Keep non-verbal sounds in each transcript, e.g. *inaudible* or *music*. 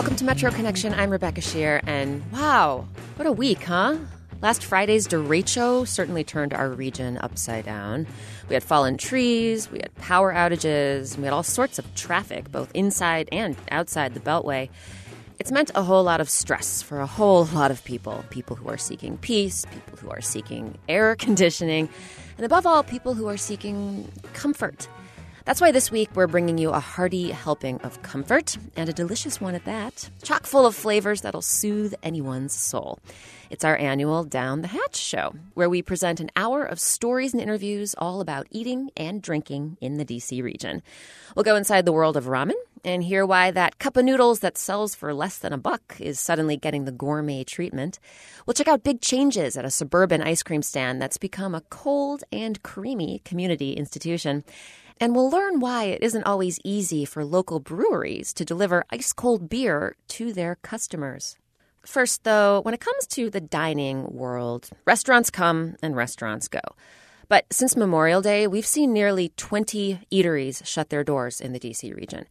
Welcome to Metro Connection. I'm Rebecca Sheir, and wow, what a week, huh? Last Friday's derecho certainly turned our region upside down. We had fallen trees, we had power outages, we had all sorts of traffic, both inside and outside the Beltway. It's meant a whole lot of stress for a whole lot of people people who are seeking peace, people who are seeking air *laughs* conditioning, and above all, people who are seeking comfort. That's why this week we're bringing you a hearty helping of comfort, and a delicious one at that, chock full of flavors that'll soothe anyone's soul. It's our annual Down the Hatch show, where we present an hour of stories and interviews all about eating and drinking in the DC region. We'll go inside the world of ramen and hear why that cup of noodles that sells for less than a buck is suddenly getting the gourmet treatment. We'll check out big changes at a suburban ice cream stand that's become a cold and creamy community institution. And we'll learn why it isn't always easy for local breweries to deliver ice cold beer to their customers. First, though, when it comes to the dining world, restaurants come and restaurants go. But since Memorial Day, we've seen nearly 20 eateries shut their doors in the DC region.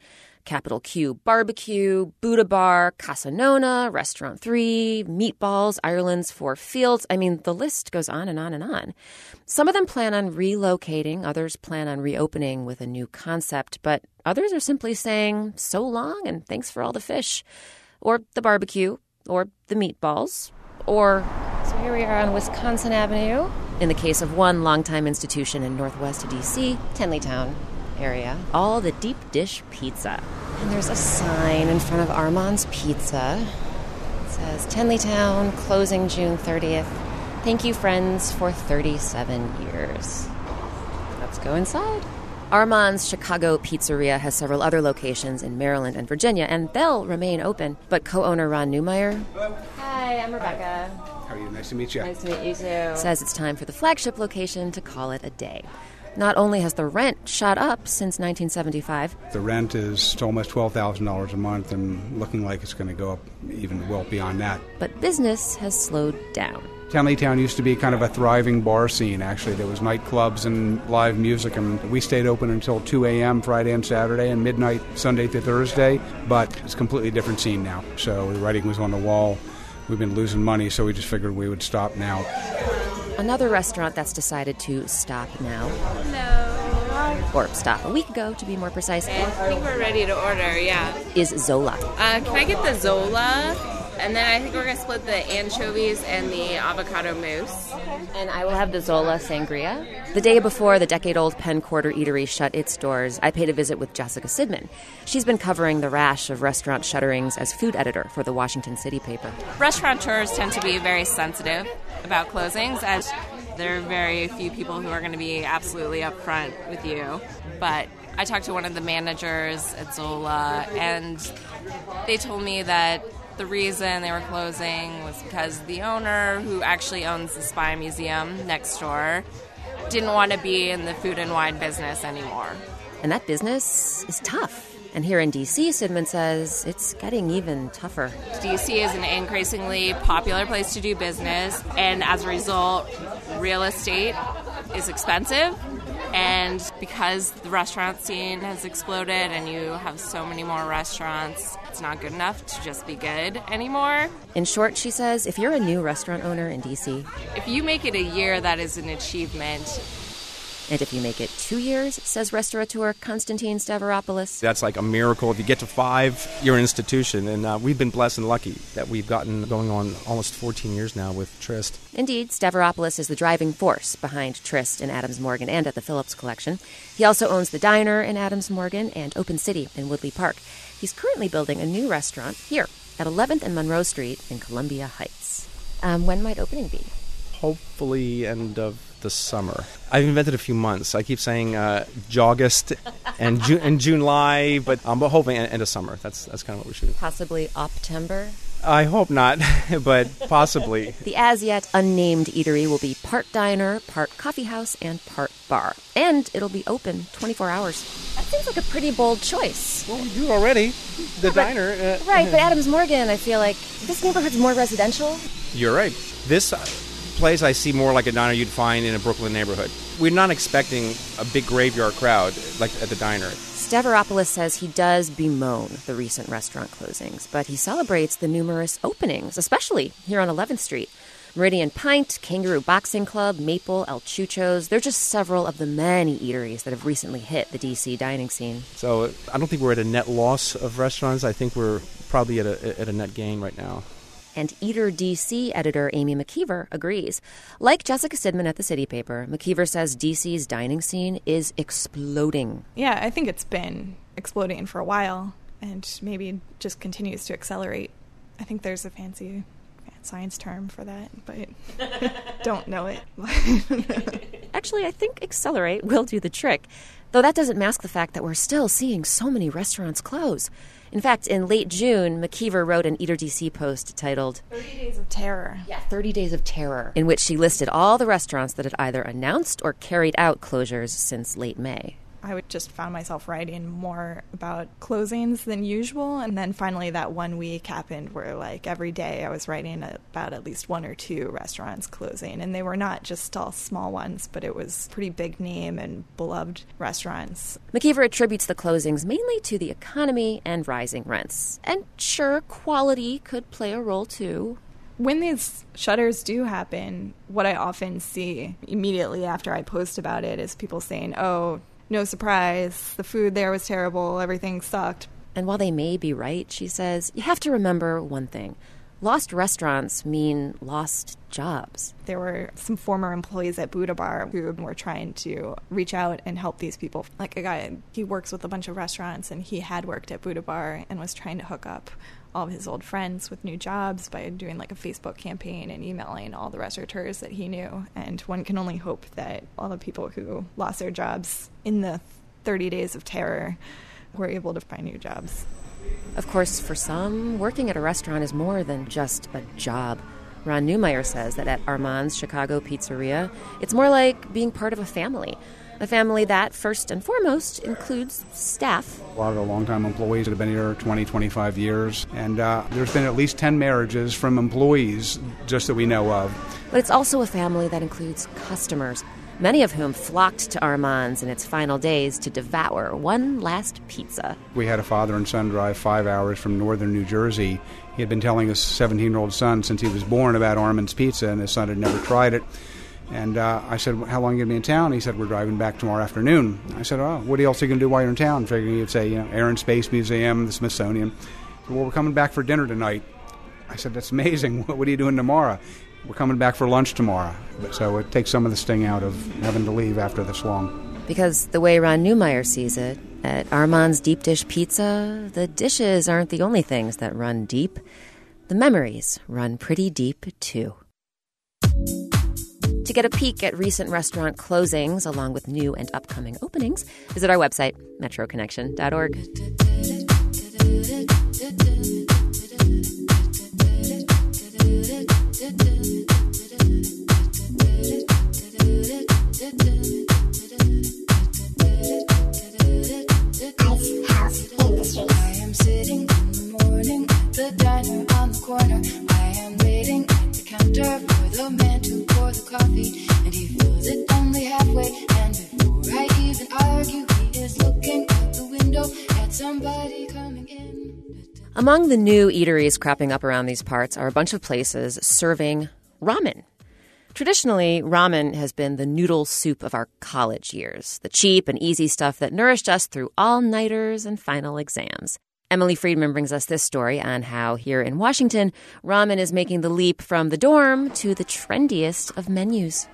Capital Q Barbecue, Buddha Bar, Casa Nonna, Restaurant 3, Meatballs, Ireland's Four Fields. I mean, the list goes on and on and on. Some of them plan on relocating, others plan on reopening with a new concept, but others are simply saying, so long and thanks for all the fish. Or the barbecue, or the meatballs, or. So here we are on Wisconsin Avenue. In the case of one longtime institution in northwest DC, Tenleytown area, all the deep dish pizza. And there's a sign in front of Armand's Pizza. It says Tenleytown, closing June 30th. Thank you, friends, for 37 years. Let's go inside. Armand's Chicago Pizzeria has several other locations in Maryland and Virginia, and they'll remain open. But co owner Ron Newmeyer. Hi, I'm Rebecca. How are you? Nice to meet you. Nice to meet you too. Says it's time for the flagship location to call it a day. Not only has the rent shot up since 1975, The rent is almost $12,000 a month and looking like it's going to go up even well beyond that. but business has slowed down. Tenleytown used to be kind of a thriving bar scene, actually. There was nightclubs and live music, and we stayed open until 2 a.m. Friday and Saturday and midnight Sunday to Thursday, but it's a completely different scene now. So the writing was on the wall. We've been losing money, so we just figured we would stop now. Another restaurant that's decided to stop now, Hello. or stop a week ago to be more precise, I think we're ready to order, yeah. is Zola. Uh, can I get the Zola? And then I think we're going to split the anchovies and the avocado mousse. And I will have the Zola Sangria. The day before the decade old Penn Quarter Eatery shut its doors, I paid a visit with Jessica Sidman. She's been covering the rash of restaurant shutterings as food editor for the Washington City paper. restaurateurs tend to be very sensitive about closings and there are very few people who are going to be absolutely upfront with you but i talked to one of the managers at zola and they told me that the reason they were closing was because the owner who actually owns the spy museum next door didn't want to be in the food and wine business anymore And that business is tough. And here in DC, Sidman says it's getting even tougher. DC is an increasingly popular place to do business, and as a result, real estate is expensive. And because the restaurant scene has exploded and you have so many more restaurants, it's not good enough to just be good anymore. In short, she says, if you're a new restaurant owner in DC, If you make it a year, that is an achievement. and if you make it two years, says restaurateur Constantine Stavropoulos, That's like a miracle. If you get to five, you're an institution. And uh, we've been blessed and lucky that we've gotten going on almost 14 years now with Tryst. Indeed, Stavropoulos is the driving force behind Tryst in Adams Morgan and at the Phillips Collection. He also owns the diner in Adams Morgan and Open City in Woodley Park. He's currently building a new restaurant here at 11th and Monroe Street in Columbia Heights. Um, when might opening be? Hopefully, end of the summer. I've invented a few months. I keep saying uh, August and June and July, but um, but hoping end of summer. That's that's kind of what we're shooting. Possibly Optember. I hope not, *laughs* but possibly. *laughs* The as yet unnamed eatery will be part diner, part coffee house, and part bar. And it'll be open 24 hours. That seems like a pretty bold choice. Well, we do already. The diner. Uh, Right, but *laughs* Adams Morgan, I feel like this neighborhood's more residential. You're right. This place I see more like a diner you'd find in a Brooklyn neighborhood. We're not expecting a big graveyard crowd like at the diner. Stavropoulos says he does bemoan the recent restaurant closings, but he celebrates the numerous openings, especially here on 11th Street. Meridian Pint, Kangaroo Boxing Club, Maple, El Chucho's. They're just several of the many eateries that have recently hit the DC dining scene. So I don't think we're at a net loss of restaurants. I think we're probably at a, at a net gain right now. And Eater DC editor Amy McKeever agrees. Like Jessica Sidman at the City Paper, McKeever says DC's dining scene is exploding. Yeah, I think it's been exploding for a while and maybe just continues to accelerate. I think there's a fancy science term for that, but *laughs* don't know it. *laughs* Actually, I think accelerate will do the trick, though that doesn't mask the fact that we're still seeing so many restaurants close. In fact, in late June, McKeever wrote an Eater DC post titled 30 Days of Terror. Yeah, 30 Days of Terror, in which she listed all the restaurants that had either announced or carried out closures since late May. I would just found myself writing more about closings than usual. And then finally, that one week happened where, like, every day I was writing about at least one or two restaurants closing. And they were not just all small ones, but it was pretty big name and beloved restaurants. McKeever attributes the closings mainly to the economy and rising rents. And sure, quality could play a role too when these shutters do happen, what I often see immediately after I post about it is people saying, oh, no surprise. The food there was terrible. Everything sucked. And while they may be right, she says, you have to remember one thing. Lost restaurants mean lost jobs. There were some former employees at Buddha Bar who were trying to reach out and help these people. Like a guy, he works with a bunch of restaurants and he had worked at Buddha Bar and was trying to hook up all of his old friends with new jobs by doing like a Facebook campaign and emailing all the restaurateurs that he knew. And one can only hope that all the people who lost their jobs in the 30 days of terror were able to find new jobs. Of course, for some, working at a restaurant is more than just a job. Ron Newmeyer says that at Armand's Chicago Pizzeria, it's more like being part of a family. A family that, first and foremost, includes staff. A lot of the longtime employees that have been here 20, 25 years. And uh, there's been at least 10 marriages from employees just that we know of. But it's also a family that includes customers, many of whom flocked to Armand's in its final days to devour one last pizza. We had a father and son drive five hours from northern New Jersey. He had been telling his 17 year old son since he was born about Armand's Pizza, and his son had never tried it. And uh, I said, How long are you going to be in town? He said, We're driving back tomorrow afternoon. I said, Oh, what else are you going to do while you're in town? Figuring he'd say, you know, Air and Space Museum, the Smithsonian. Said, well, we're coming back for dinner tonight. I said, That's amazing. *laughs* What are you doing tomorrow? We're coming back for lunch tomorrow. So it takes some of the sting out of having to leave after this long. Because the way Ron Newmeyer sees it, at Armand's Deep Dish Pizza, the dishes aren't the only things that run deep. The memories run pretty deep, too. To get a peek at recent restaurant closings along with new and upcoming openings, visit our website, metroconnection.org. I am sitting in the morning, the diner on the corner. I am waiting Among the new eateries cropping up around these parts are a bunch of places serving ramen. Traditionally, ramen has been the noodle soup of our college years, the cheap and easy stuff that nourished us through all nighters and final exams. Emily Friedman brings us this story on how here in Washington, ramen is making the leap from the dorm to the trendiest of menus.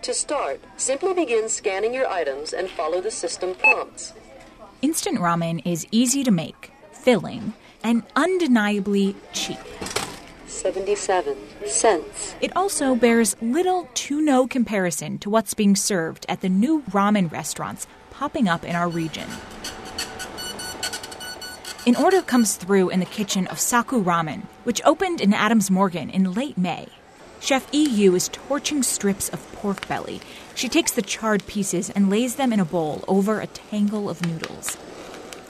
To start, simply begin scanning your items and follow the system prompts. Instant ramen is easy to make, filling, and undeniably cheap. 77 cents. It also bears little to no comparison to what's being served at the new ramen restaurants popping up in our region. An order comes through in the kitchen of Sakuramen, which opened in Adams Morgan in late May. Chef EU is torching strips of pork belly. She takes the charred pieces and lays them in a bowl over a tangle of noodles.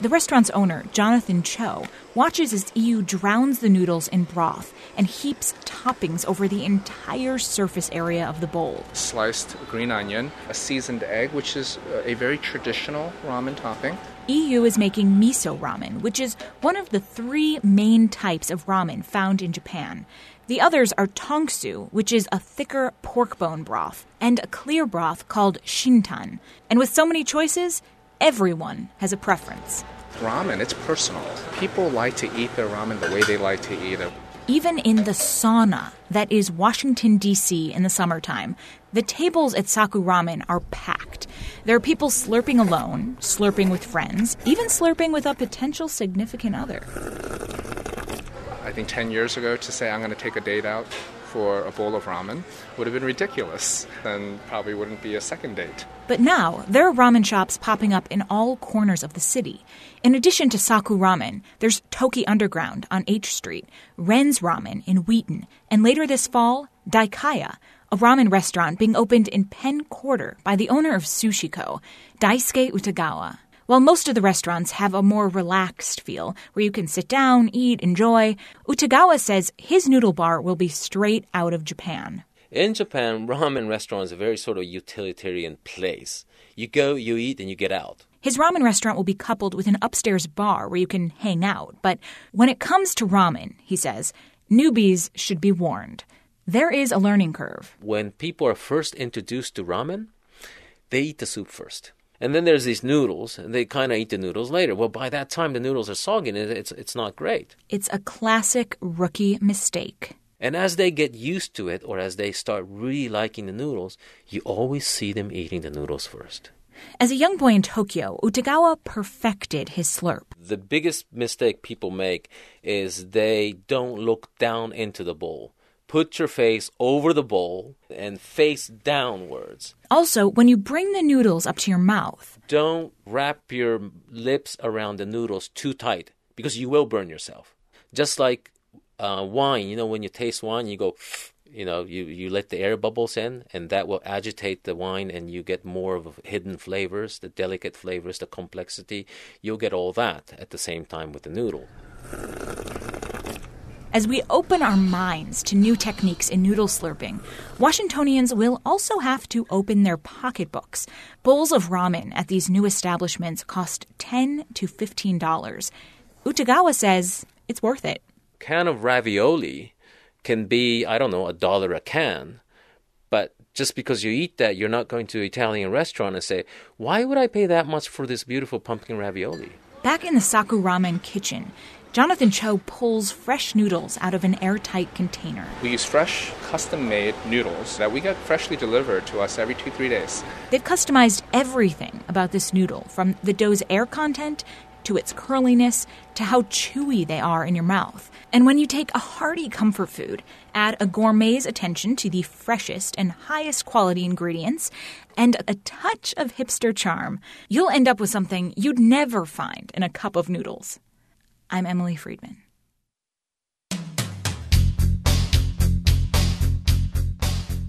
The restaurant's owner, Jonathan Cho, watches as EU drowns the noodles in broth and heaps toppings over the entire surface area of the bowl. Sliced green onion, a seasoned egg, which is uh, a very traditional ramen topping. EU is making miso ramen, which is one of the three main types of ramen found in Japan. The others are tonkotsu, which is a thicker pork bone broth, and a clear broth called chintan. And with so many choices, everyone has a preference. Ramen, it's personal. People like to eat their ramen the way they like to eat it. Even in the sauna that is Washington, D.C. in the summertime, the tables at Sakuramen are packed. There are people slurping alone, slurping with friends, even slurping with a potential significant other. I think 10 years ago to say I'm going to take a date out for a bowl of ramen would have been ridiculous. and probably wouldn't be a second date. But now, there are ramen shops popping up in all corners of the city. In addition to Sakuramen, there's Toki Underground on H Street, Ren's Ramen in Wheaton, and later this fall, Daikaya, a ramen restaurant being opened in Penn Quarter by the owner of Sushiko, Daisuke Utagawa. While most of the restaurants have a more relaxed feel, where you can sit down, eat, enjoy, Utagawa says his noodle bar will be straight out of Japan. In Japan, ramen restaurants are a very sort of utilitarian place. You go, you eat, and you get out. His ramen restaurant will be coupled with an upstairs bar where you can hang out. But when it comes to ramen, he says, newbies should be warned. There is a learning curve. When people are first introduced to ramen, they eat the soup first. And then there's these noodles, and they kind of eat the noodles later. Well, by that time, the noodles are soggy, and it's, it's not great. It's a classic rookie mistake. And as they get used to it, or as they start really liking the noodles, you always see them eating the noodles first. As a young boy in Tokyo, Utagawa perfected his slurp. The biggest mistake people make is they don't look down into the bowl. Put your face over the bowl and face downwards. Also, when you bring the noodles up to your mouth, Don't wrap your lips around the noodles too tight because you will burn yourself. Just like uh, wine, you know, when you taste wine, you go, *sniffs* you know, you, you let the air bubbles in, and that will agitate the wine, and you get more of hidden flavors, the delicate flavors, the complexity. You'll get all that at the same time with the noodle. As we open our minds to new techniques in noodle slurping, Washingtonians will also have to open their pocketbooks. Bowls of ramen at these new establishments cost $10 to $15. Utagawa says it's worth it. Can of ravioli can be, I don't know, a dollar a can, but just because you eat that, you're not going to an Italian restaurant and say, why would I pay that much for this beautiful pumpkin ravioli? Back in the Sakuramen kitchen, Jonathan Cho pulls fresh noodles out of an airtight container. We use fresh, custom made noodles that we get freshly delivered to us every two, three days. They've customized everything about this noodle, from the dough's air content to its curliness to how chewy they are in your mouth. And when you take a hearty comfort food, add a gourmet's attention to the freshest and highest quality ingredients, and a touch of hipster charm, you'll end up with something you'd never find in a cup of noodles. I'm Emily Friedman.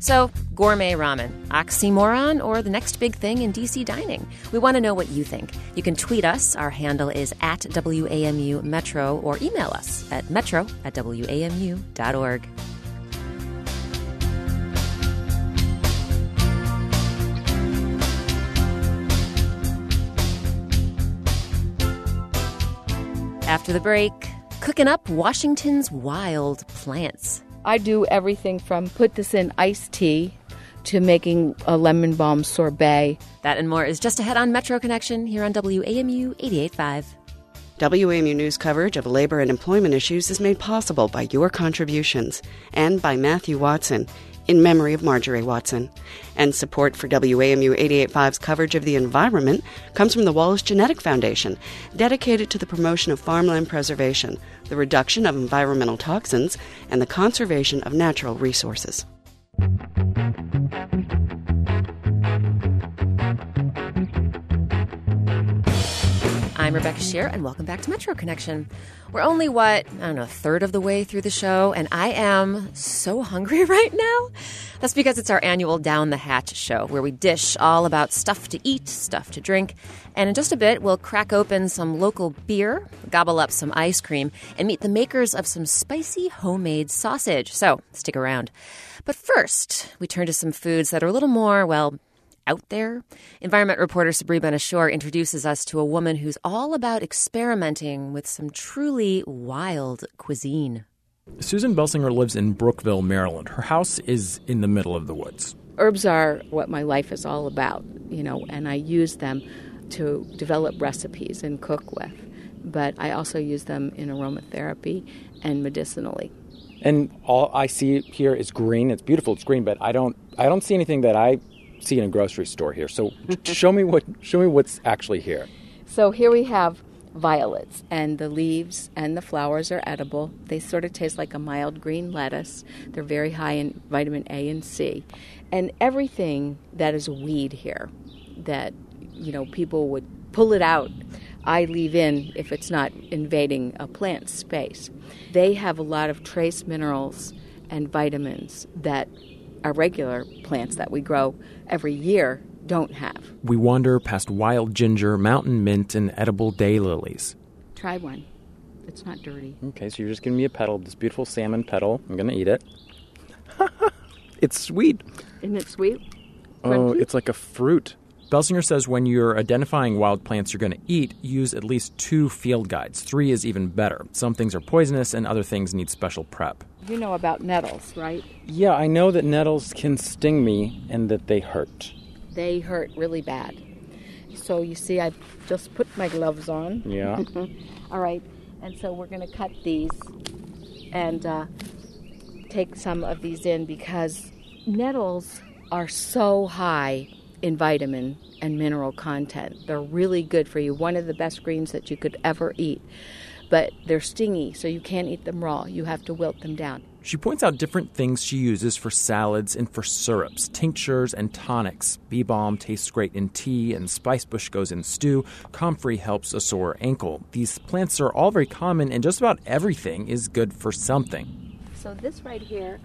So, gourmet ramen, oxymoron, or the next big thing in DC dining? We want to know what you think. You can tweet us. Our handle is at WAMU Metro, or email us at metro at WAMU.org. After the break, cooking up Washington's wild plants. I do everything from put this in iced tea to making a lemon balm sorbet. That and more is just ahead on Metro Connection here on WAMU 88.5. WAMU News coverage of labor and employment issues is made possible by your contributions and by Matthew Watson, in memory of Marjorie Watson. And support for WAMU 88.5's coverage of the environment comes from the Wallace Genetic Foundation, dedicated to the promotion of farmland preservation, the reduction of environmental toxins, and the conservation of natural resources. Rebecca Sheir, and welcome back to Metro Connection. We're only, what, I don't know, a third of the way through the show, and I am so *laughs* hungry right now. That's because it's our annual Down the Hatch show, where we dish all about stuff to eat, stuff to drink, and in just a bit, we'll crack open some local beer, gobble up some ice cream, and meet the makers of some spicy homemade sausage. So stick around. But first, we turn to some foods that are a little more, well, out there. Environment reporter Sabri Ben-Achour introduces us to a woman who's all about experimenting with some truly wild cuisine. Susan Belsinger lives in Brookeville, Maryland. Her house is in the middle of the woods. Herbs are what my life is all about, you know, and I use them to develop recipes and cook with. But I also use them in aromatherapy and medicinally. And all I see here is green. It's beautiful. It's green, but I don't I don't see anything that I see in a grocery store here. So show me what show me what's actually here. So here we have violets, and the leaves and the flowers are edible. They sort of taste like a mild green lettuce. They're very high in vitamin A and C. And everything that is a weed here that you know people would pull it out I leave in if it's not invading a plant space. They have a lot of trace minerals and vitamins that our regular plants that we grow every year don't have. We wander past wild ginger, mountain mint, and edible daylilies. Try one. It's not dirty. Okay, so you're just giving me a petal, this beautiful salmon petal. I'm gonna eat it. *laughs* it's sweet. Isn't it sweet? Oh, it's like a fruit. Belsinger says when you're identifying wild plants you're going to eat, use at least two field guides. Three is even better. Some things are poisonous and other things need special prep. You know about nettles, right? Yeah, I know that nettles can sting me and that they hurt. They hurt really bad. So you see, I just put my gloves on. Yeah. *laughs* All right, and so we're going to cut these and uh, take some of these in because nettles are so high in vitamin and mineral content. They're really good for you. One of the best greens that you could ever eat. But they're stingy, so you can't eat them raw. You have to wilt them down. She points out different things she uses for salads and for syrups, tinctures and tonics. Bee balm tastes great in tea, and spicebush goes in stew. Comfrey helps a sore ankle. These plants are all very common, and just about everything is good for something. So this right here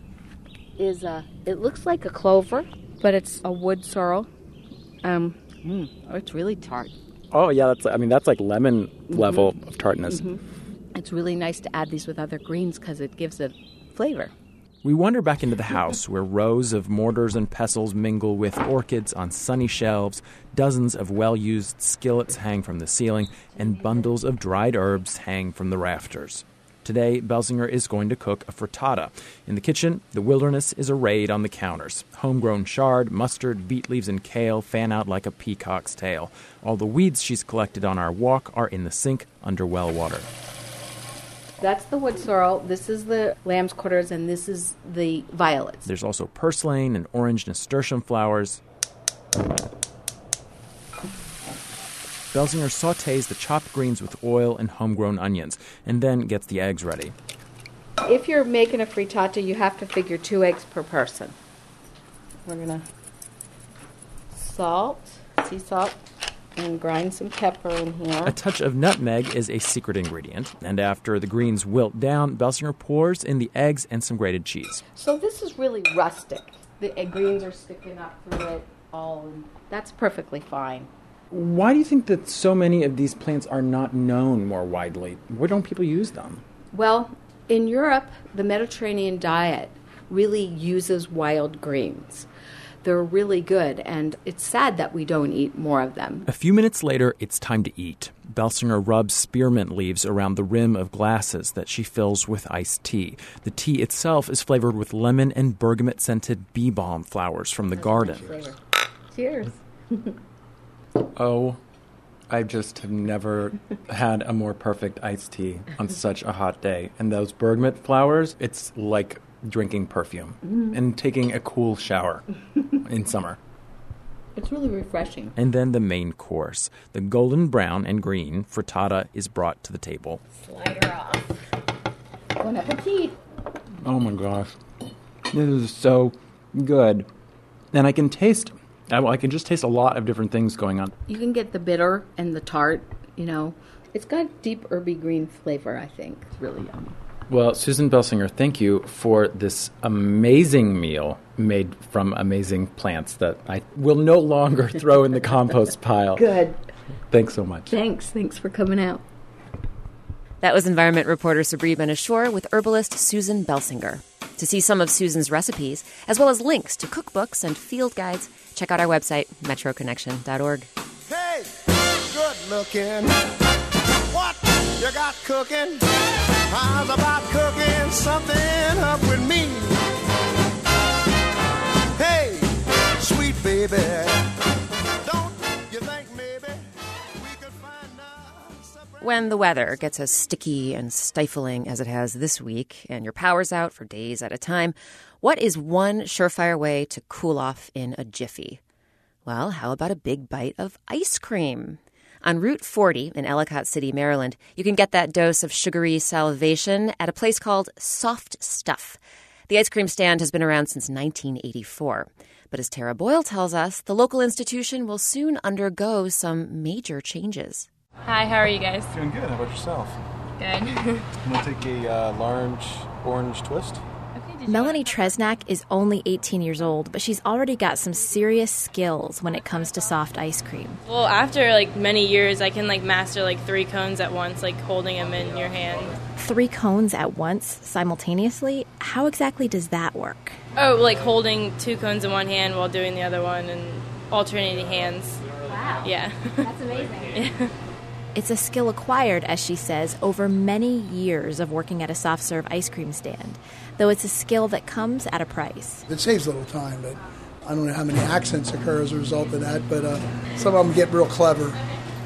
is a. It looks like a clover, but it's a wood sorrel. Um, mm, oh, it's really tart. Oh yeah, that's I mean that's like lemon Mm-hmm. level of tartness. It's really nice to add these with other greens because it gives it flavor. We wander back into the house where rows of mortars and pestles mingle with orchids on sunny shelves, dozens of well used skillets hang from the ceiling, and bundles of dried herbs hang from the rafters. Today, Belsinger is going to cook a frittata. In the kitchen, the wilderness is arrayed on the counters. Homegrown chard, mustard, beet leaves, and kale fan out like a peacock's tail. All the weeds she's collected on our walk are in the sink under well water. That's the wood sorrel. This is the lamb's quarters, and this is the violets. There's also purslane and orange nasturtium flowers. Belsinger sautés the chopped greens with oil and homegrown onions, and then gets the eggs ready. If you're making a frittata, you have to figure two eggs per person. We're gonna salt, sea salt, and grind some pepper in here. A touch of nutmeg is a secret ingredient, and after the greens wilt down, Belsinger pours in the eggs and some grated cheese. So this is really rustic. The egg greens are sticking up through it all, and that's perfectly fine. Why do you think that so many of these plants are not known more widely? Why don't people use them? Well, in Europe, the Mediterranean diet really uses wild greens. They're really good, and it's sad that we don't eat more of them. A few minutes later, it's time to eat. Belsinger rubs spearmint leaves around the rim of glasses that she fills with iced tea. The tea itself is flavored with lemon and bergamot scented bee balm flowers from the garden. Cheers. *laughs* Oh, I just have never had a more perfect iced tea on *laughs* such a hot day. And those bergamot flowers, it's like drinking perfume Mm. and taking a cool shower in summer. *laughs* It's really refreshing. And then the main course. The golden brown and green frittata is brought to the table. Slide her off. Bon appetit. Oh my gosh. This is so good. And I can taste, I I can just taste a lot of different things going on. You can get the bitter and the tart, you know, It's got deep herby green flavor, I think. It's really yummy. Well, Susan Belsinger, thank you for this amazing meal made from amazing plants that I will no longer *laughs* throw in the compost pile. Good. Thanks so much. Thanks. Thanks for coming out. That was environment reporter Sabri Ben-Achour with herbalist Susan Belsinger. To see some of Susan's recipes, as well as links to cookbooks and field guides, check out our website, metroconnection.org. Hey, good looking. What you got cooking? How's about cooking something up with me? Hey, sweet baby. Don't you think maybe we could find a When the weather gets as sticky and stifling as it has this week, and your power's out for days at a time, what is one surefire way to cool off in a jiffy? Well, how about a big bite of ice cream? On Route 40 in Ellicott City, Maryland, you can get that dose of sugary salivation at a place called Soft Stuff. The ice cream stand has been around since 1984. But as Tara Boyle tells us, the local institution will soon undergo some major changes. Hi, how are you guys? Doing good. How about yourself? Good. *laughs* I'm gonna take a uh, large orange twist. Melanie Tresnak is only 18 years old, but she's already got some serious skills when it comes to soft ice cream. well, after like many years, I can like master like three cones at once, like holding them in your hand. Three cones at once, simultaneously? How exactly does that work? Oh, like holding two cones in one hand while doing the other one and alternating hands. Wow. Yeah. That's amazing. *laughs* It's a skill acquired, as she says, over many years of working at a soft serve ice cream stand, though it's a skill that comes at a price. It saves a little time, but I don't know how many accidents occur as a result of that, but uh, some of them get real clever.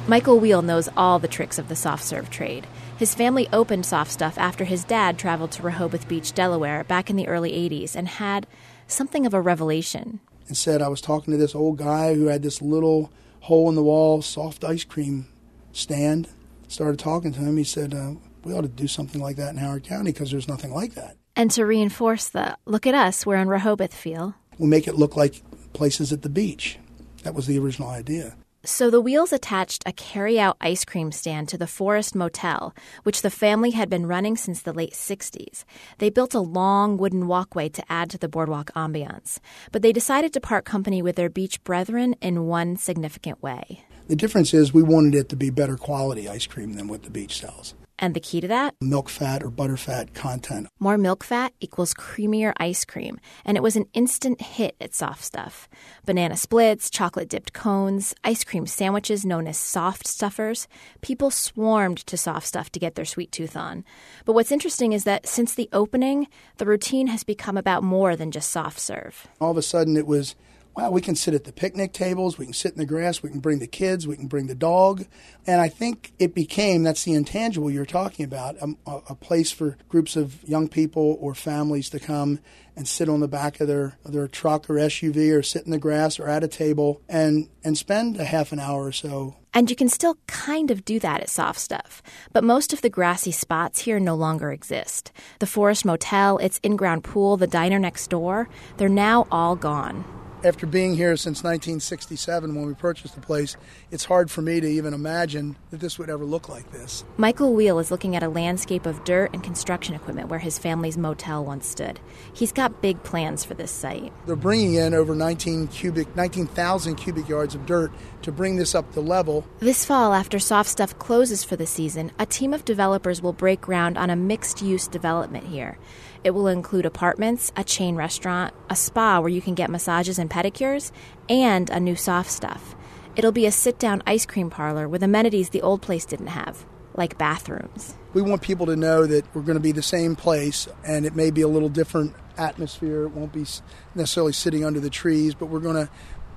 Michael Wheel knows all the tricks of the soft serve trade. His family opened Soft Stuff after his dad traveled to Rehoboth Beach, Delaware, back in the early 80s and had something of a revelation. And said I was talking to this old guy who had this little hole in the wall soft ice cream stand. Started talking to him. He said, uh, We ought to do something like that in Howard County because there's nothing like that. And to reinforce the look at us, we're in Rehoboth feel. We'll make it look like places at the beach. That was the original idea. So the Wheels attached a carry-out ice cream stand to the Forest Motel, which the family had been running since the late 60s. They built a long wooden walkway to add to the boardwalk ambiance, but they decided to part company with their beach brethren in one significant way. The difference is we wanted it to be better quality ice cream than what the beach sells. And the key to that? Milk fat or butter fat content. More milk fat equals creamier ice cream, and it was an instant hit at Soft Stuff. Banana splits, chocolate dipped cones, ice cream sandwiches known as soft stuffers. People swarmed to Soft Stuff to get their sweet tooth on. But what's interesting is that since the opening, the routine has become about more than just soft serve. All of a sudden it was, wow, we can sit at the picnic tables, we can sit in the grass, we can bring the kids, we can bring the dog. And I think it became, that's the intangible you're talking about, um, a, a place for groups of young people or families to come and sit on the back of their, their truck or SUV or sit in the grass or at a table and, and spend a half an hour or so And you can still kind of do that at Soft Stuff, but most of the grassy spots here no longer exist. The Forest Motel, its in ground pool, the diner next door, they're now all gone. After being here since 1967 when we purchased the place, it's hard for me to even imagine that this would ever look like this. Michael Wheel is looking at a landscape of dirt and construction equipment where his family's motel once stood. He's got big plans for this site. They're bringing in over 19 cubic, 19,000 cubic yards of dirt to bring this up to level. This fall, after Soft Stuff closes for the season, a team of developers will break ground on a mixed use development here. It will include apartments, a chain restaurant, a spa where you can get massages and pedicures, and a new Soft Stuff. It'll be a sit down ice cream parlor with amenities the old place didn't have, like bathrooms. We want people to know that we're going to be the same place and it may be a little different atmosphere. It won't be necessarily sitting under the trees, but we're going to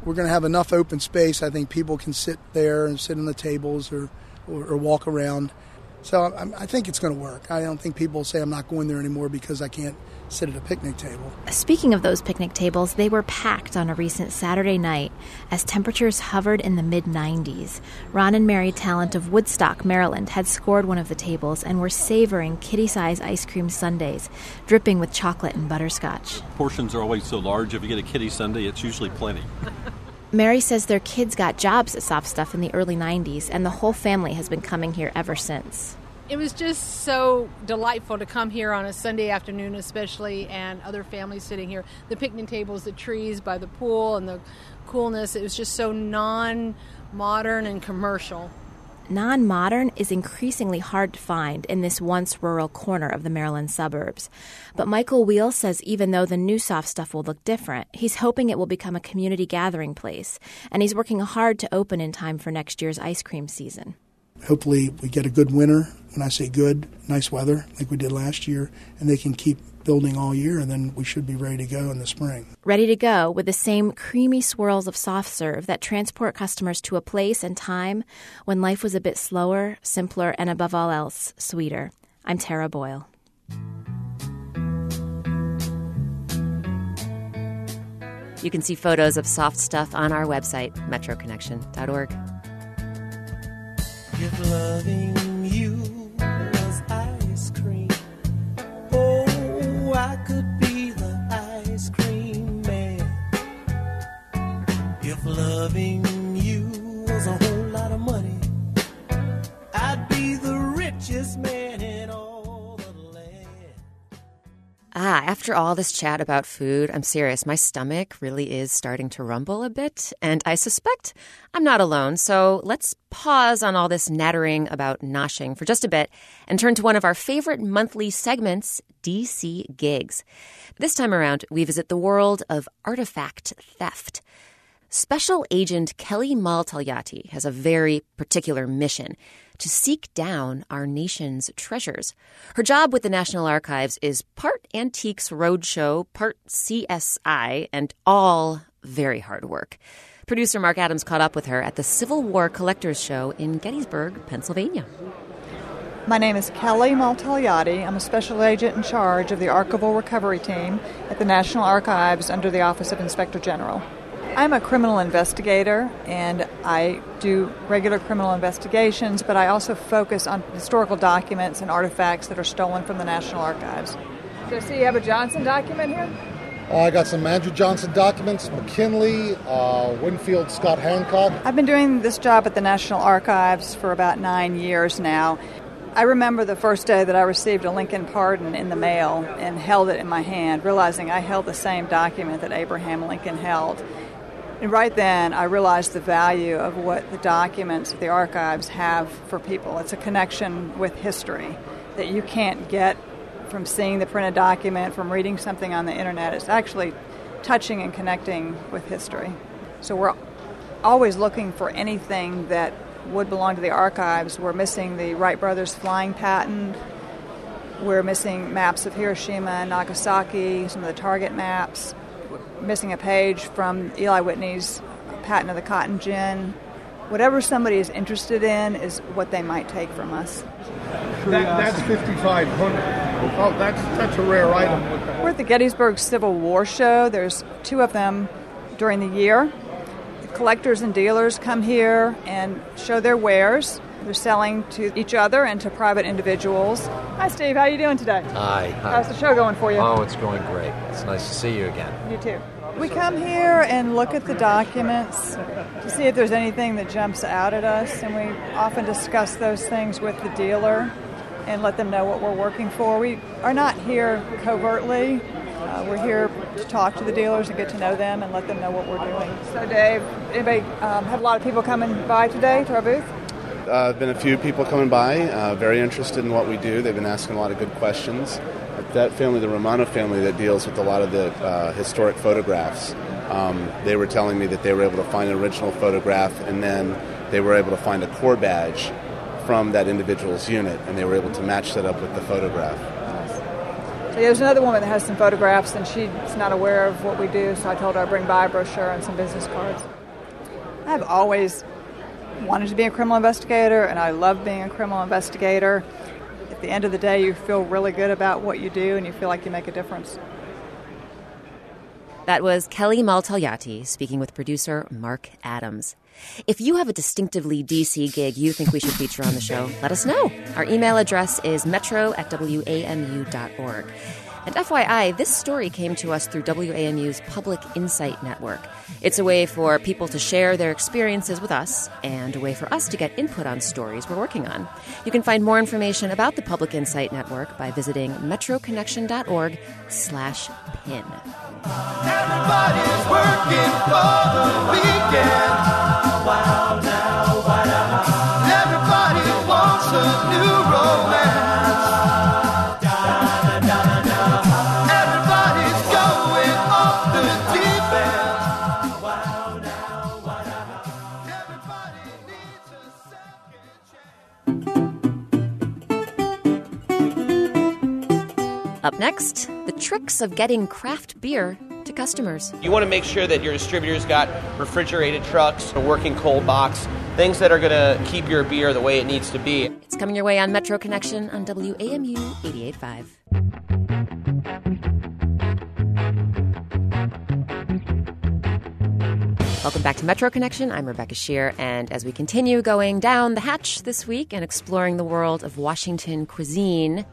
we're going to have enough open space. I think people can sit there and sit on the tables or or, or walk around. So I, I think it's going to work. I don't think people will say I'm not going there anymore because I can't sit at a picnic table. Speaking of those picnic tables, they were packed on a recent Saturday night as temperatures hovered in the mid 90s. Ron and Mary Talent of Woodstock, Maryland, had scored one of the tables and were savoring kitty size ice cream sundaes, dripping with chocolate and butterscotch. Portions are always so large. If you get a kitty sundae, it's usually plenty. *laughs* Mary says their kids got jobs at Soft Stuff in the early 90s, and the whole family has been coming here ever since. It was just so delightful to come here on a Sunday afternoon, especially, and other families sitting here. The picnic tables, the trees by the pool, and the coolness. It was just so non modern and commercial. Non modern is increasingly hard to find in this once rural corner of the Maryland suburbs. But Michael Wheel says even though the new soft stuff will look different, he's hoping it will become a community gathering place, and he's working hard to open in time for next year's ice cream season. Hopefully, we get a good winter. When I say good, nice weather like we did last year, and they can keep building all year, and then we should be ready to go in the spring. Ready to go with the same creamy swirls of soft serve that transport customers to a place and time when life was a bit slower, simpler, and above all else, sweeter. I'm Tara Boyle. You can see photos of soft stuff on our website, metroconnection.org. If loving Ah, after all this chat about food, I'm serious. My stomach really is starting to rumble a bit, and I suspect I'm not alone. So let's pause on all this nattering about noshing for just a bit and turn to one of our favorite monthly segments, DC Gigs. This time around, we visit the world of artifact theft. Special Agent Kelly Maltagliati has a very particular mission to seek down our nation's treasures. Her job with the National Archives is part Antiques Roadshow, part CSI, and all very hard work. Producer Mark Adams caught up with her at the Civil War Collectors Show in Gettysburg, Pennsylvania. My name is Kelly Maltagliati. I'm a special agent in charge of the archival recovery team at the National Archives under the Office of Inspector General. I'm a criminal investigator and I do regular criminal investigations, but I also focus on historical documents and artifacts that are stolen from the National Archives. So, I see you have a Johnson document here? Uh, I got some Andrew Johnson documents, McKinley, uh, Winfield, Scott Hancock. I've been doing this job at the National Archives for about nine years now. I remember the first day that I received a Lincoln pardon in the mail and held it in my hand, realizing I held the same document that Abraham Lincoln held. And right then, I realized the value of what the documents, the archives have for people. It's a connection with history that you can't get from seeing the printed document, from reading something on the internet. It's actually touching and connecting with history. So we're always looking for anything that would belong to the archives. We're missing the Wright brothers flying patent. We're missing maps of Hiroshima and Nagasaki, some of the target maps. Missing a page from Eli Whitney's patent of the cotton gin. Whatever somebody is interested in is what they might take from us. That, that's 5500 Oh, that's, that's a rare item. We're at the Gettysburg Civil War Show. There's two of them during the year. The collectors and dealers come here and show their wares. They're selling to each other and to private individuals. Hi, Steve. How are you doing today? Hi. hi. How's the show going for you? Oh, it's going great. It's nice to see you again. You too. We come here and look at the documents to see if there's anything that jumps out at us, and we often discuss those things with the dealer and let them know what we're working for. We are not here covertly. Uh, we're here to talk to the dealers and get to know them and let them know what we're doing. So, Dave, anybody um, have a lot of people coming by today to our booth? Uh, been a few people coming by, uh, very interested in what we do. They've been asking a lot of good questions. That family, the Romano family, that deals with a lot of the uh, historic photographs, um, they were telling me that they were able to find an original photograph and then they were able to find a corps badge from that individual's unit, and they were able to match that up with the photograph. So there's another woman that has some photographs, and she's not aware of what we do, so I told her I'd bring by a brochure and some business cards. I've always wanted to be a criminal investigator, and I love being a criminal investigator. At the end of the day, you feel really good about what you do, and you feel like you make a difference. That was Kelly Maltagliati speaking with producer Mark Adams. If you have a distinctively DC gig you think we should feature on the show, let us know. Our email address is metro at wamu.org. And FYI, this story came to us through WAMU's Public Insight Network. It's a way for people to share their experiences with us and a way for us to get input on stories we're working on. You can find more information about the Public Insight Network by visiting metroconnection.org slash pin. Everybody's working for the weekend. Wow, now, wow. Everybody wants a new Up next, the tricks of getting craft beer to customers. You want to make sure that your distributor's got refrigerated trucks, a working cold box, things that are going to keep your beer the way it needs to be. It's coming your way on Metro Connection on WAMU 88.5. Welcome back to Metro Connection. I'm Rebecca Sheir, and as we continue going down the hatch this week and exploring the world of Washington cuisine,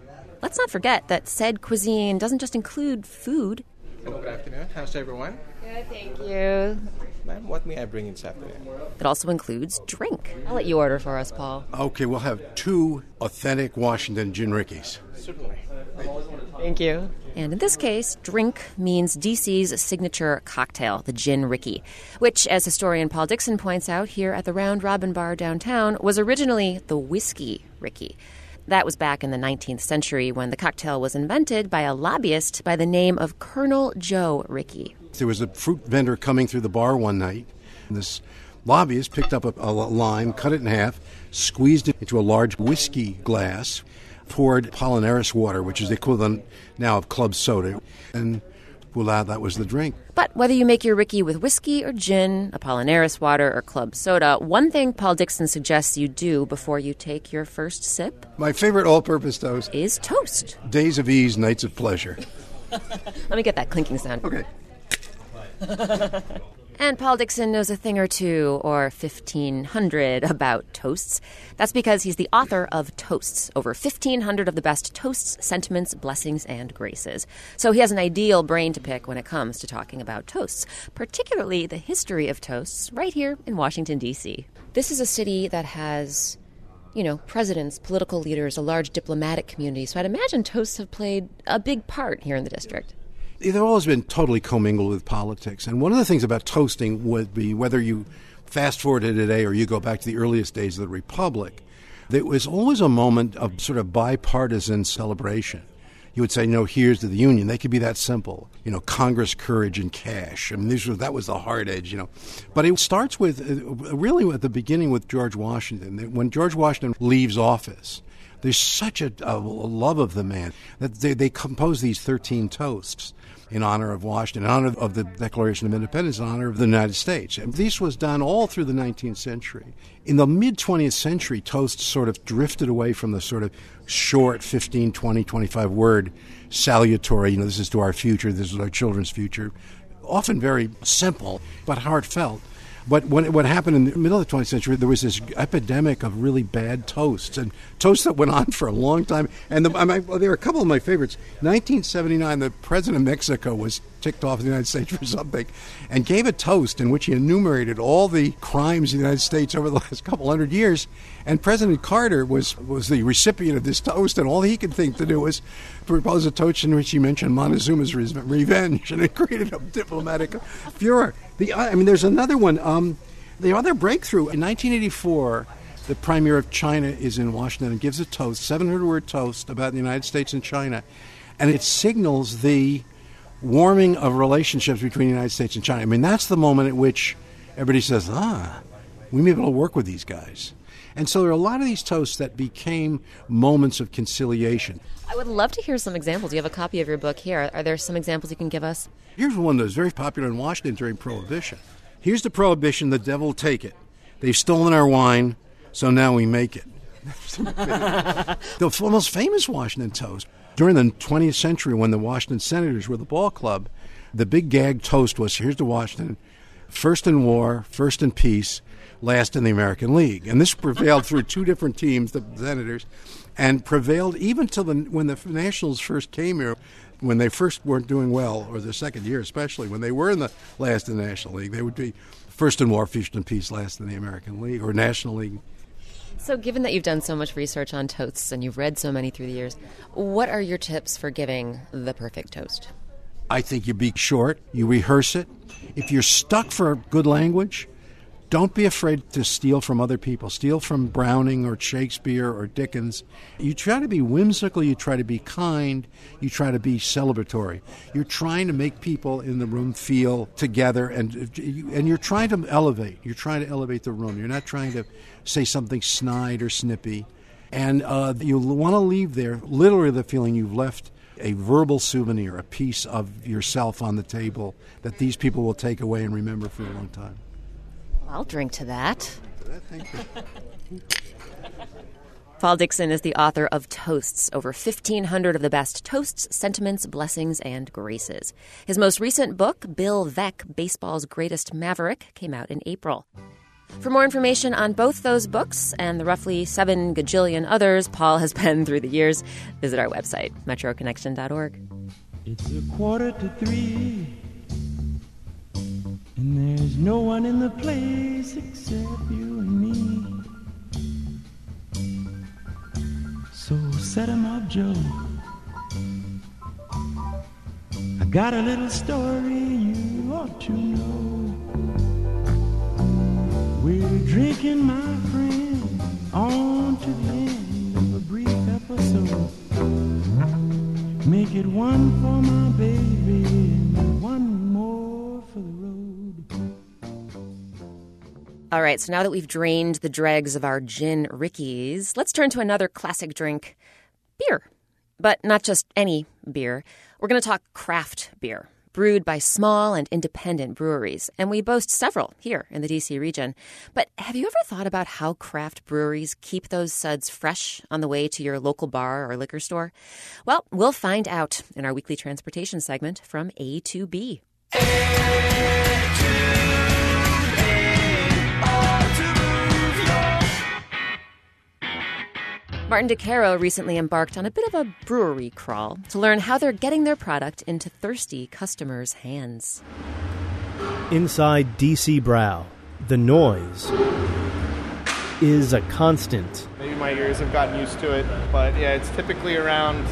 let's not forget that said cuisine doesn't just include food. Hello, good afternoon. How's everyone? Good, thank you. Ma'am, what may I bring in this afternoon? It also includes drink. I'll let you order for us, Paul. Okay, we'll have two authentic Washington gin rickeys. Certainly. Thank you. And in this case, drink means DC's signature cocktail, the Gin Rickey, which, as historian Paul Dickson points out here at the Round Robin Bar downtown, was originally the Whiskey Rickey. That was back in the 19th century when the cocktail was invented by a lobbyist by the name of Colonel Joe Rickey. There was a fruit vendor coming through the bar one night. This lobbyist picked up a, a lime, cut it in half, squeezed it into a large whiskey glass, poured Apollinaris water, which is the equivalent now of club soda, and voila, that was the drink. But whether you make your Rickey with whiskey or gin, Apollinaris water or club soda, one thing Paul Dickson suggests you do before you take your first sip My favorite all purpose toast is toast. Days of ease, nights of pleasure. *laughs* Let me get that clinking sound. Okay. *laughs* and Paul Dickson knows a thing or two, or 1,500, about toasts. That's because he's the author of Toasts, over 1,500 of the best toasts, sentiments, blessings, and graces. So he has an ideal brain to pick when it comes to talking about toasts, particularly the history of toasts right here in Washington, D.C. This is a city that has you know, presidents, political leaders, a large diplomatic community. So I'd imagine toasts have played a big part here in the district. They've always been totally commingled with politics. And one of the things about toasting would be whether you fast forward to today or you go back to the earliest days of the Republic, there was always a moment of sort of bipartisan celebration. You would say, no, here's to the Union. They could be that simple. You know, Congress, courage, and cash. I mean, these were, that was the hard edge, you know. But it starts with, uh, really at the beginning with George Washington. When George Washington leaves office, there's such a, a love of the man that they, they compose these 13 toasts in honor of Washington, in honor of the Declaration of Independence, in honor of the United States. And this was done all through the 19th century. In the mid 20th century, toasts sort of drifted away from the sort of short 15, 20, 25 word salutary, you know, this is to our future, this is our children's future. Often very simple, but heartfelt. But when, what happened in the middle of the 20th century, there was this epidemic of really bad toasts, and toasts that went on for a long time. And the, I mean, there are a couple of my favorites. 1979, the president of Mexico was ticked off the United States for something, and gave a toast in which he enumerated all the crimes in the United States over the *laughs* last couple hundred years. And President Carter was was the recipient of this toast, and all he could think to do was propose a toast in which he mentioned Montezuma's re- revenge, *laughs* and it created a diplomatic furor. The I mean, there's another one. Um, the other breakthrough in 1984. The premier of China is in Washington and gives a toast, 700 word toast about the United States and China, and it signals the warming of relationships between the United States and China. I mean, that's the moment at which everybody says, ah, we may be able to work with these guys. And so there are a lot of these toasts that became moments of conciliation. I would love to hear some examples. You have a copy of your book here. Are there some examples you can give us? Here's one that was very popular in Washington during Prohibition. Here's the Prohibition, the devil take it. They've stolen our wine, so now we make it. *laughs* the most famous Washington toast during the 20th century, when the Washington Senators were the ball club, the big gag toast was here's to Washington, first in war, first in peace, last in the American League. And this prevailed through two different teams, the Senators. and prevailed even till the, when the Nationals first came here. When they first weren't doing well, or the second year especially, when they were in the last in the National League, they would be first in war, first in peace, last in the American League or National League. So, given that you've done so much research on toasts and you've read so many through the years, what are your tips for giving the perfect toast? I think you be short, you rehearse it. If you're stuck for good language, don't be afraid to steal from other people. Steal from Browning or Shakespeare or Dickens. You try to be whimsical, you try to be kind, you try to be celebratory. You're trying to make people in the room feel together and and you're trying to elevate. You're trying to elevate the room. You're not trying to say something snide or snippy. And uh, you want to leave there literally the feeling you've left a verbal souvenir, a piece of yourself on the table that these people will take away and remember for a long time. I'll drink to that. Thank you. *laughs* Paul Dickson is the author of Toasts, over 1,500 of the best toasts, sentiments, blessings, and graces. His most recent book, Bill Veeck, Baseball's Greatest Maverick, came out in April. For more information on both those books and the roughly seven gajillion others Paul has *laughs* penned through the years, visit our website, metroconnection.org. It's a quarter to three, and there's no one in the place except you and me. So set 'em up, Joe. I got a little story you ought to know. We're drinking, my friend, on to the end of a brief episode. Make it one for my baby All right, so now that we've drained the dregs of our gin Rickeys, let's turn to another classic drink beer. But not just any beer. We're going to talk craft beer, brewed by small and independent breweries. And we boast several here in the DC region. But have you ever thought about how craft breweries keep those suds fresh on the way to your local bar or liquor store? Well, we'll find out in our weekly transportation segment from A to B. Martin Di Caro recently embarked on a bit of a brewery crawl to learn how they're getting their product into thirsty customers' hands. Inside DC Brau, the noise is a constant. Maybe my ears have gotten used to it, but yeah, it's typically around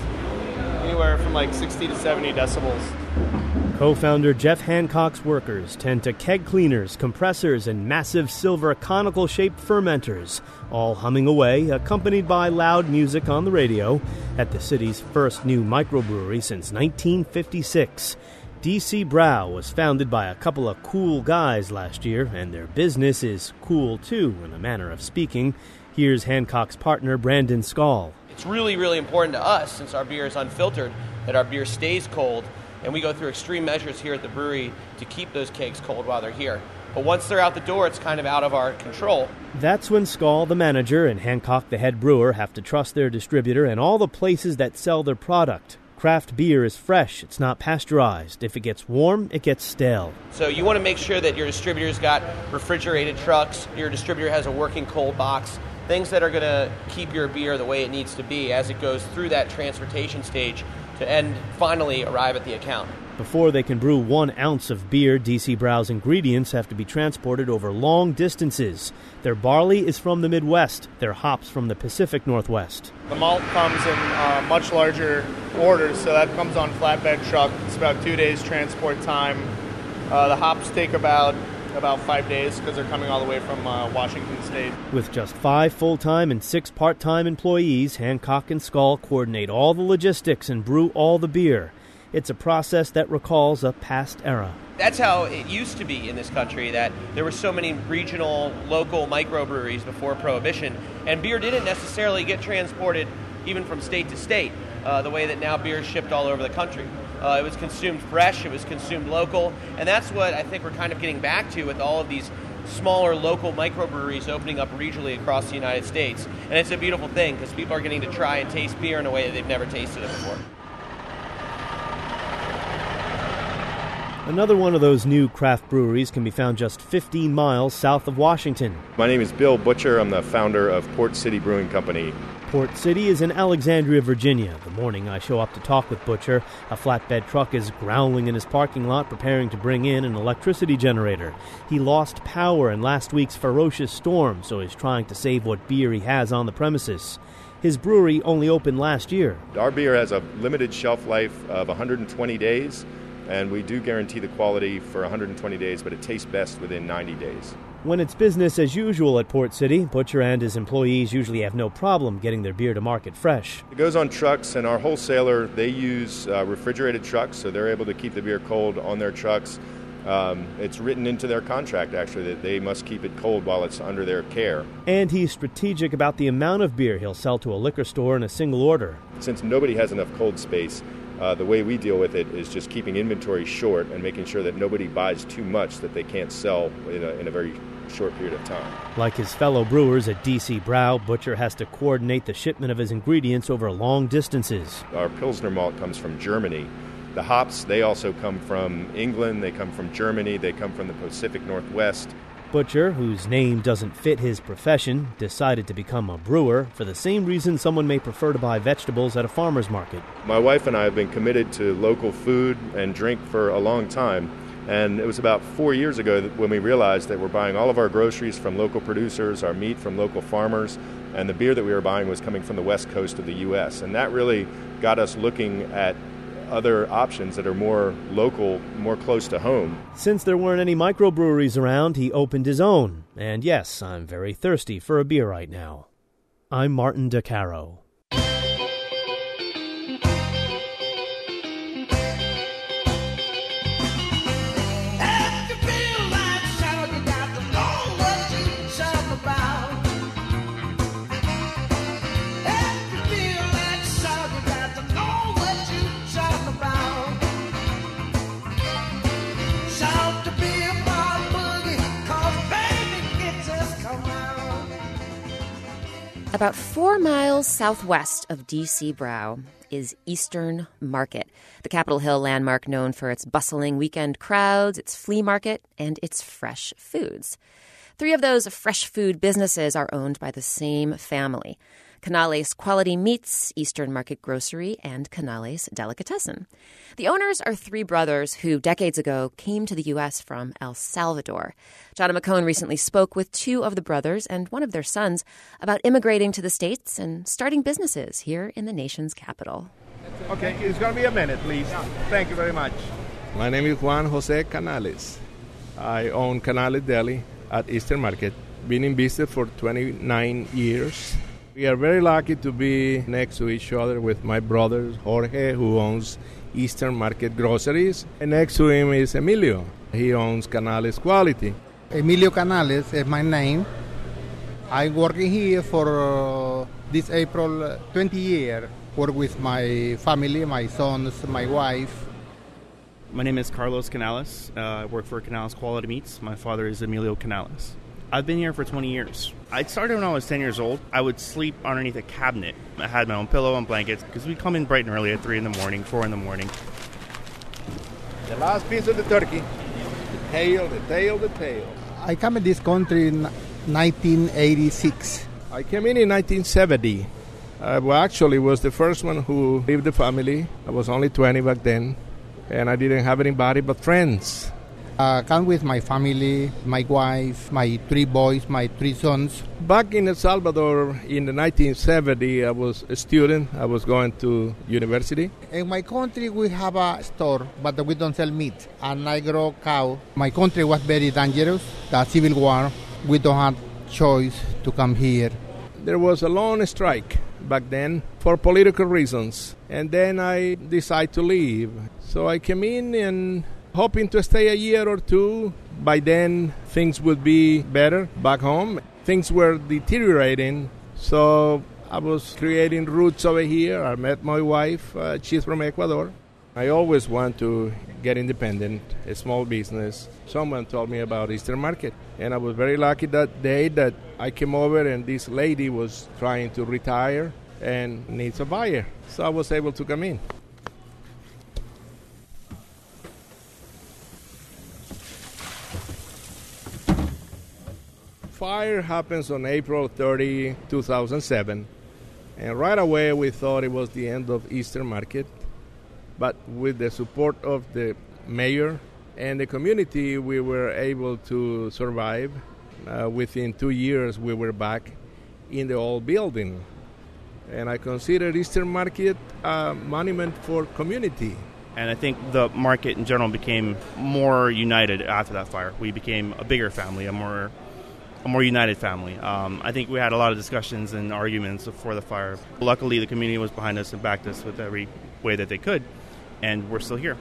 anywhere from like 60 to 70 decibels. Co founder Jeff Hancock's workers tend to keg cleaners, compressors, and massive silver conical shaped fermenters, all humming away, accompanied by loud music on the radio, at the city's first new microbrewery since 1956. DC Brau was founded by a couple of cool guys last year, and their business is cool too, in a manner of speaking. Here's Hancock's partner, Brandon Skall. It's really, really important to us, since our beer is unfiltered, that our beer stays cold, and we go through extreme measures here at the brewery to keep those kegs cold while they're here. But once they're out the door, it's kind of out of our control. That's when Skall, the manager, and Hancock, the head brewer, have to trust their distributor and all the places that sell their product. Craft beer is fresh, it's not pasteurized. If it gets warm, it gets stale. So you want to make sure that your distributor's got refrigerated trucks, your distributor has a working cold box, things that are going to keep your beer the way it needs to be as it goes through that transportation stage to end finally arrive at the account. Before they can brew one ounce of beer, DC Brau's ingredients have to be transported over long distances. Their barley is from the Midwest, their hops from the Pacific Northwest. The malt comes in uh, much larger orders, so that comes on flatbed truck. It's about two days transport time. Uh, the hops take about about five days because they're coming all the way from uh, Washington State. With just five full time and six part time employees, Hancock and Skall coordinate all the logistics and brew all the beer. It's a process that recalls a past era. That's how it used to be in this country, that there were so many regional, local microbreweries before Prohibition, and beer didn't necessarily get transported even from state to state, uh, the way that now beer is shipped all over the country. Uh, it was consumed fresh, it was consumed local, and that's what I think we're kind of getting back to with all of these smaller local microbreweries opening up regionally across the United States. And it's a beautiful thing because people are getting to try and taste beer in a way that they've never tasted it before. Another one of those new craft breweries can be found just 15 miles south of Washington. My name is Bill Butcher. I'm the founder of Port City Brewing Company. Port City is in Alexandria, Virginia. The morning I show up to talk with Butcher, a flatbed truck is growling in his parking lot preparing to bring in an electricity generator. He lost power in last week's ferocious storm, so he's trying to save what beer he has on the premises. His brewery only opened last year. Our beer has a limited shelf life of 120 days, and we do guarantee the quality for 120 days, but it tastes best within 90 days. When it's business as usual at Port City, Butcher and his employees usually have no problem getting their beer to market fresh. It goes on trucks, and our wholesaler, they use uh, refrigerated trucks, so they're able to keep the beer cold on their trucks. Um, it's written into their contract, actually, that they must keep it cold while it's under their care. And he's strategic about the amount of beer he'll sell to a liquor store in a single order. Since nobody has enough cold space, uh, the way we deal with it is just keeping inventory short and making sure that nobody buys too much that they can't sell in a, in a very short period of time. Like his fellow brewers at DC Brau, Butcher has to coordinate the shipment of his ingredients over long distances. Our Pilsner malt comes from Germany. The hops, they also come from England, they come from Germany, they come from the Pacific Northwest. Butcher, whose name doesn't fit his profession, decided to become a brewer for the same reason someone may prefer to buy vegetables at a farmer's market. My wife and I have been committed to local food and drink for a long time. And it was about four years ago when we realized that we're buying all of our groceries from local producers, our meat from local farmers, and the beer that we were buying was coming from the west coast of the U.S. And that really got us looking at other options that are more local, more close to home. Since there weren't any microbreweries around, he opened his own. And yes, I'm very thirsty for a beer right now. I'm Martin Di Caro. About four miles southwest of DC Brau is Eastern Market, the Capitol Hill landmark known for its bustling weekend crowds, its flea market, and its fresh foods. Three of those fresh food businesses are owned by the same family. Canales Quality Meats, Eastern Market Grocery, and Canales Delicatessen. The owners are three brothers who decades ago came to the U.S. from El Salvador. Jonna McKone recently spoke with two of the brothers and one of their sons about immigrating to the States and starting businesses here in the nation's capital. Okay, it's going to be a minute, please. Thank you very much. My name is Juan Jose Canales. I own Canales Deli at Eastern Market. Been in business for 29 years. We are very lucky to be next to each other with my brother Jorge, who owns Eastern Market Groceries, and next to him is Emilio. He owns Canales Quality. Emilio Canales is my name. I'm working here for uh, this April uh, 20 years. Work with my family, my sons, my wife. My name is Carlos Canales. Uh, I work for Canales Quality Meats. My father is Emilio Canales. I've been here for 20 years. I started when I was 10 years old. I would sleep underneath a cabinet. I had my own pillow and blankets because we come in bright and early at 3 in the morning, 4 in the morning. The last piece of the turkey. The tail, the tail, the tail. I come in this country in 1986. I came in in 1970. I uh, well, actually was the first one who left the family. I was only 20 back then, and I didn't have anybody but friends. Uh, come with my family, my wife, my three boys, my three sons. Back in El Salvador in the 1970, I was a student. I was going to university. In my country, we have a store, but we don't sell meat. And I grow cow. My country was very dangerous. The civil war. We don't have choice to come here. There was a long strike back then for political reasons, and then I decided to leave. So I came in and hoping to stay a year or two. By then, things would be better back home. Things were deteriorating, so I was creating roots over here. I met my wife, uh, she's from Ecuador. I always want to get independent, a small business. Someone told me about Eastern Market, and I was very lucky that day that I came over and this lady was trying to retire and needs a buyer. So I was able to come in. Fire happens on April 30, 2007, and right away we thought it was the end of Eastern Market. But with the support of the mayor and the community, we were able to survive. Uh, within two years, we were back in the old building. And I consider Eastern Market a monument for community. And I think the market in general became more united after that fire. We became a bigger family, a more a more united family. Um, I think we had a lot of discussions and arguments before the fire. Luckily, the community was behind us and backed us with every way that they could, and we're still here.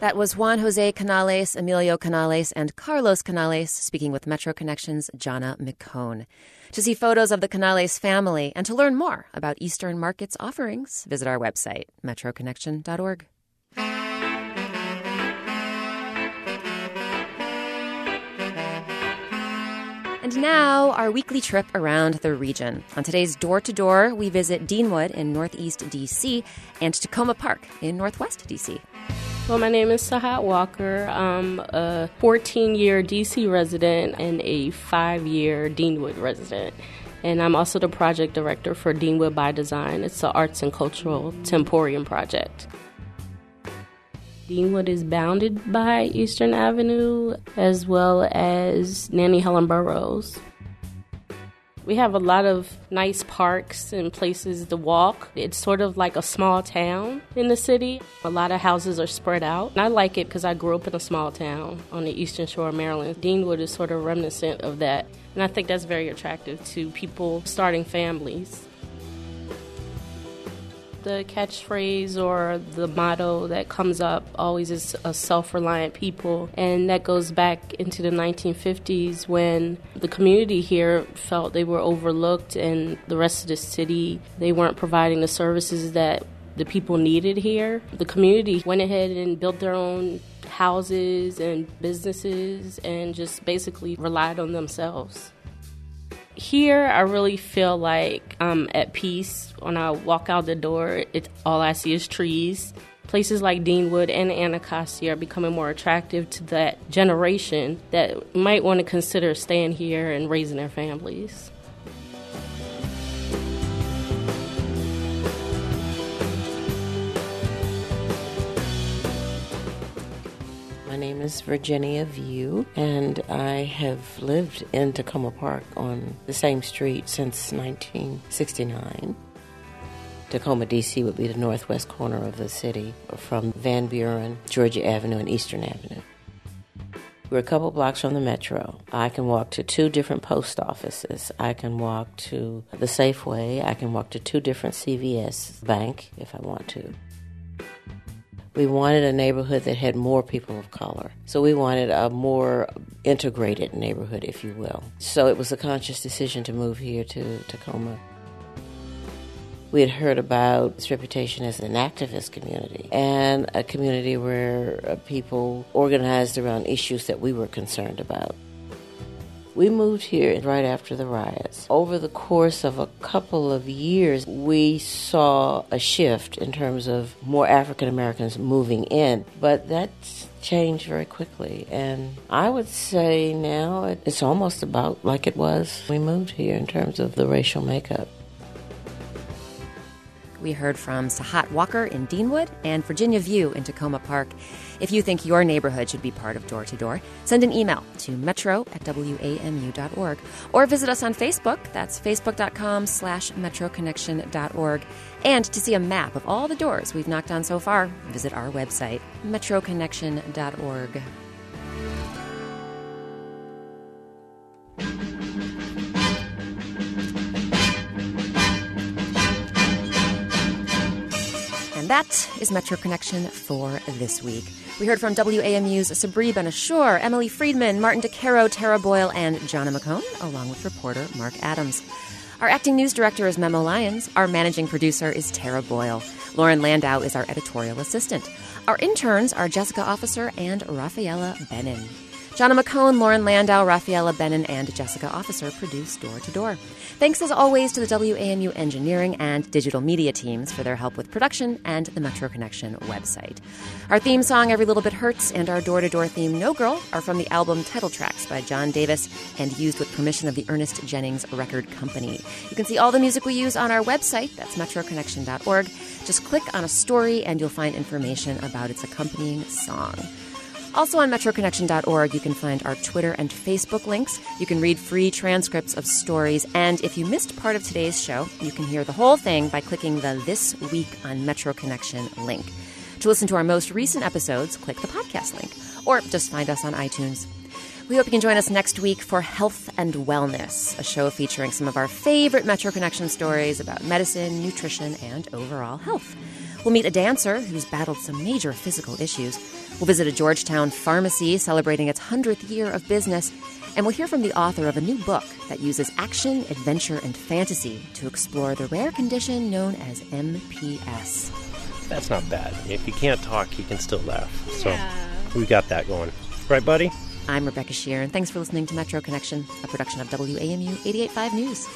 That was Juan Jose Canales, Emilio Canales, and Carlos Canales speaking with Metro Connections' Jonna McKone. To see photos of the Canales family and to learn more about Eastern Market's offerings, visit our website, metroconnection.org. And now, our weekly trip around the region. On today's Door to Door, we visit Deanwood in Northeast DC and Takoma Park in Northwest DC. Well, my name is Sahat Walker. I'm a 14 year DC resident and a five year Deanwood resident. And I'm also the project director for Deanwood by Design. It's the arts and cultural temporium project. Deanwood is bounded by Eastern Avenue as well as Nannie Helen Burroughs. We have a lot of nice parks and places to walk. It's sort of like a small town in the city. A lot of houses are spread out. And I like it because I grew up in a small town on the eastern shore of Maryland. Deanwood is sort of reminiscent of that. And I think that's very attractive to people starting families the catchphrase or the motto that comes up always is a self reliant people. And that goes back into the 1950s when the community here felt they were overlooked and the rest of the city, they weren't providing the services that the people needed here. The community went ahead and built their own houses and businesses and just basically relied on themselves. Here, I really feel like I'm at peace. When I walk out the door, it's all I see is trees. Places like Deanwood and Anacostia are becoming more attractive to that generation that might want to consider staying here and raising their families. Is Virginia View, and I have lived in Takoma Park on the same street since 1969. Takoma, D.C. would be the northwest corner of the city from Van Buren, Georgia Avenue, and Eastern Avenue. We're a couple blocks from the metro. I can walk to two different post offices. I can walk to the Safeway. I can walk to two different CVS bank if I want to. We wanted a neighborhood that had more people of color. So we wanted a more integrated neighborhood, if you will. So it was a conscious decision to move here to Takoma. We had heard about its reputation as an activist community and a community where uh, people organized around issues that we were concerned about. We moved here right after the riots. Over the course of a couple of years, we saw a shift in terms of more African Americans moving in, but that's changed very quickly. And I would say now it's almost about like it was we moved here in terms of the racial makeup. We heard from Sahat Walker in Deanwood and Virginia View in Takoma Park. If you think your neighborhood should be part of Door to Door, send an email to metro at wamu.org or visit us on Facebook. That's facebook.com slash metroconnection.org. And to see a map of all the doors we've knocked on so far, visit our website, metroconnection.org. that is Metro Connection for this week. We heard from WAMU's Sabri Ben-Achour, Emily Friedman, Martin Di Caro, Tara Boyle, and Jonna McKone, along with reporter Mark Adams. Our acting news director is Memo Lyons. Our managing producer is Tara Boyle. Lauren Landau is our editorial assistant. Our interns are Jessica Officer and Rafaela Benin. Jonna McKone, Lauren Landau, Rafaela Bennin, and Jessica Officer produce Door to Door. Thanks as always to the WAMU engineering and digital media teams for their help with production and the Metro Connection website. Our theme song, Every Little Bit Hurts, and our door to door theme, No Girl, are from the album Title Tracks by John Davis and used with permission of the Ernest Jennings Record Company. You can see all the music we use on our website, that's metroconnection.org. Just click on a story and you'll find information about its accompanying song. Also on metroconnection.org, you can find our Twitter and Facebook links. You can read free transcripts of stories. And if you missed part of today's show, you can hear the whole thing by clicking the This Week on Metro Connection link. To listen to our most recent episodes, click the podcast link or just find us on iTunes. We hope you can join us next week for Health and Wellness, a show featuring some of our favorite Metro Connection stories about medicine, nutrition, and overall health. We'll meet a dancer who's battled some major physical issues. We'll visit a Georgetown pharmacy celebrating its 100th year of business. And we'll hear from the author of a new book that uses action, adventure, and fantasy to explore the rare condition known as MPS. That's not bad. If you can't talk, you can still laugh. So we got that going. Right, buddy? I'm Rebecca Sheir, and thanks for listening to Metro Connection, a production of WAMU 885 News.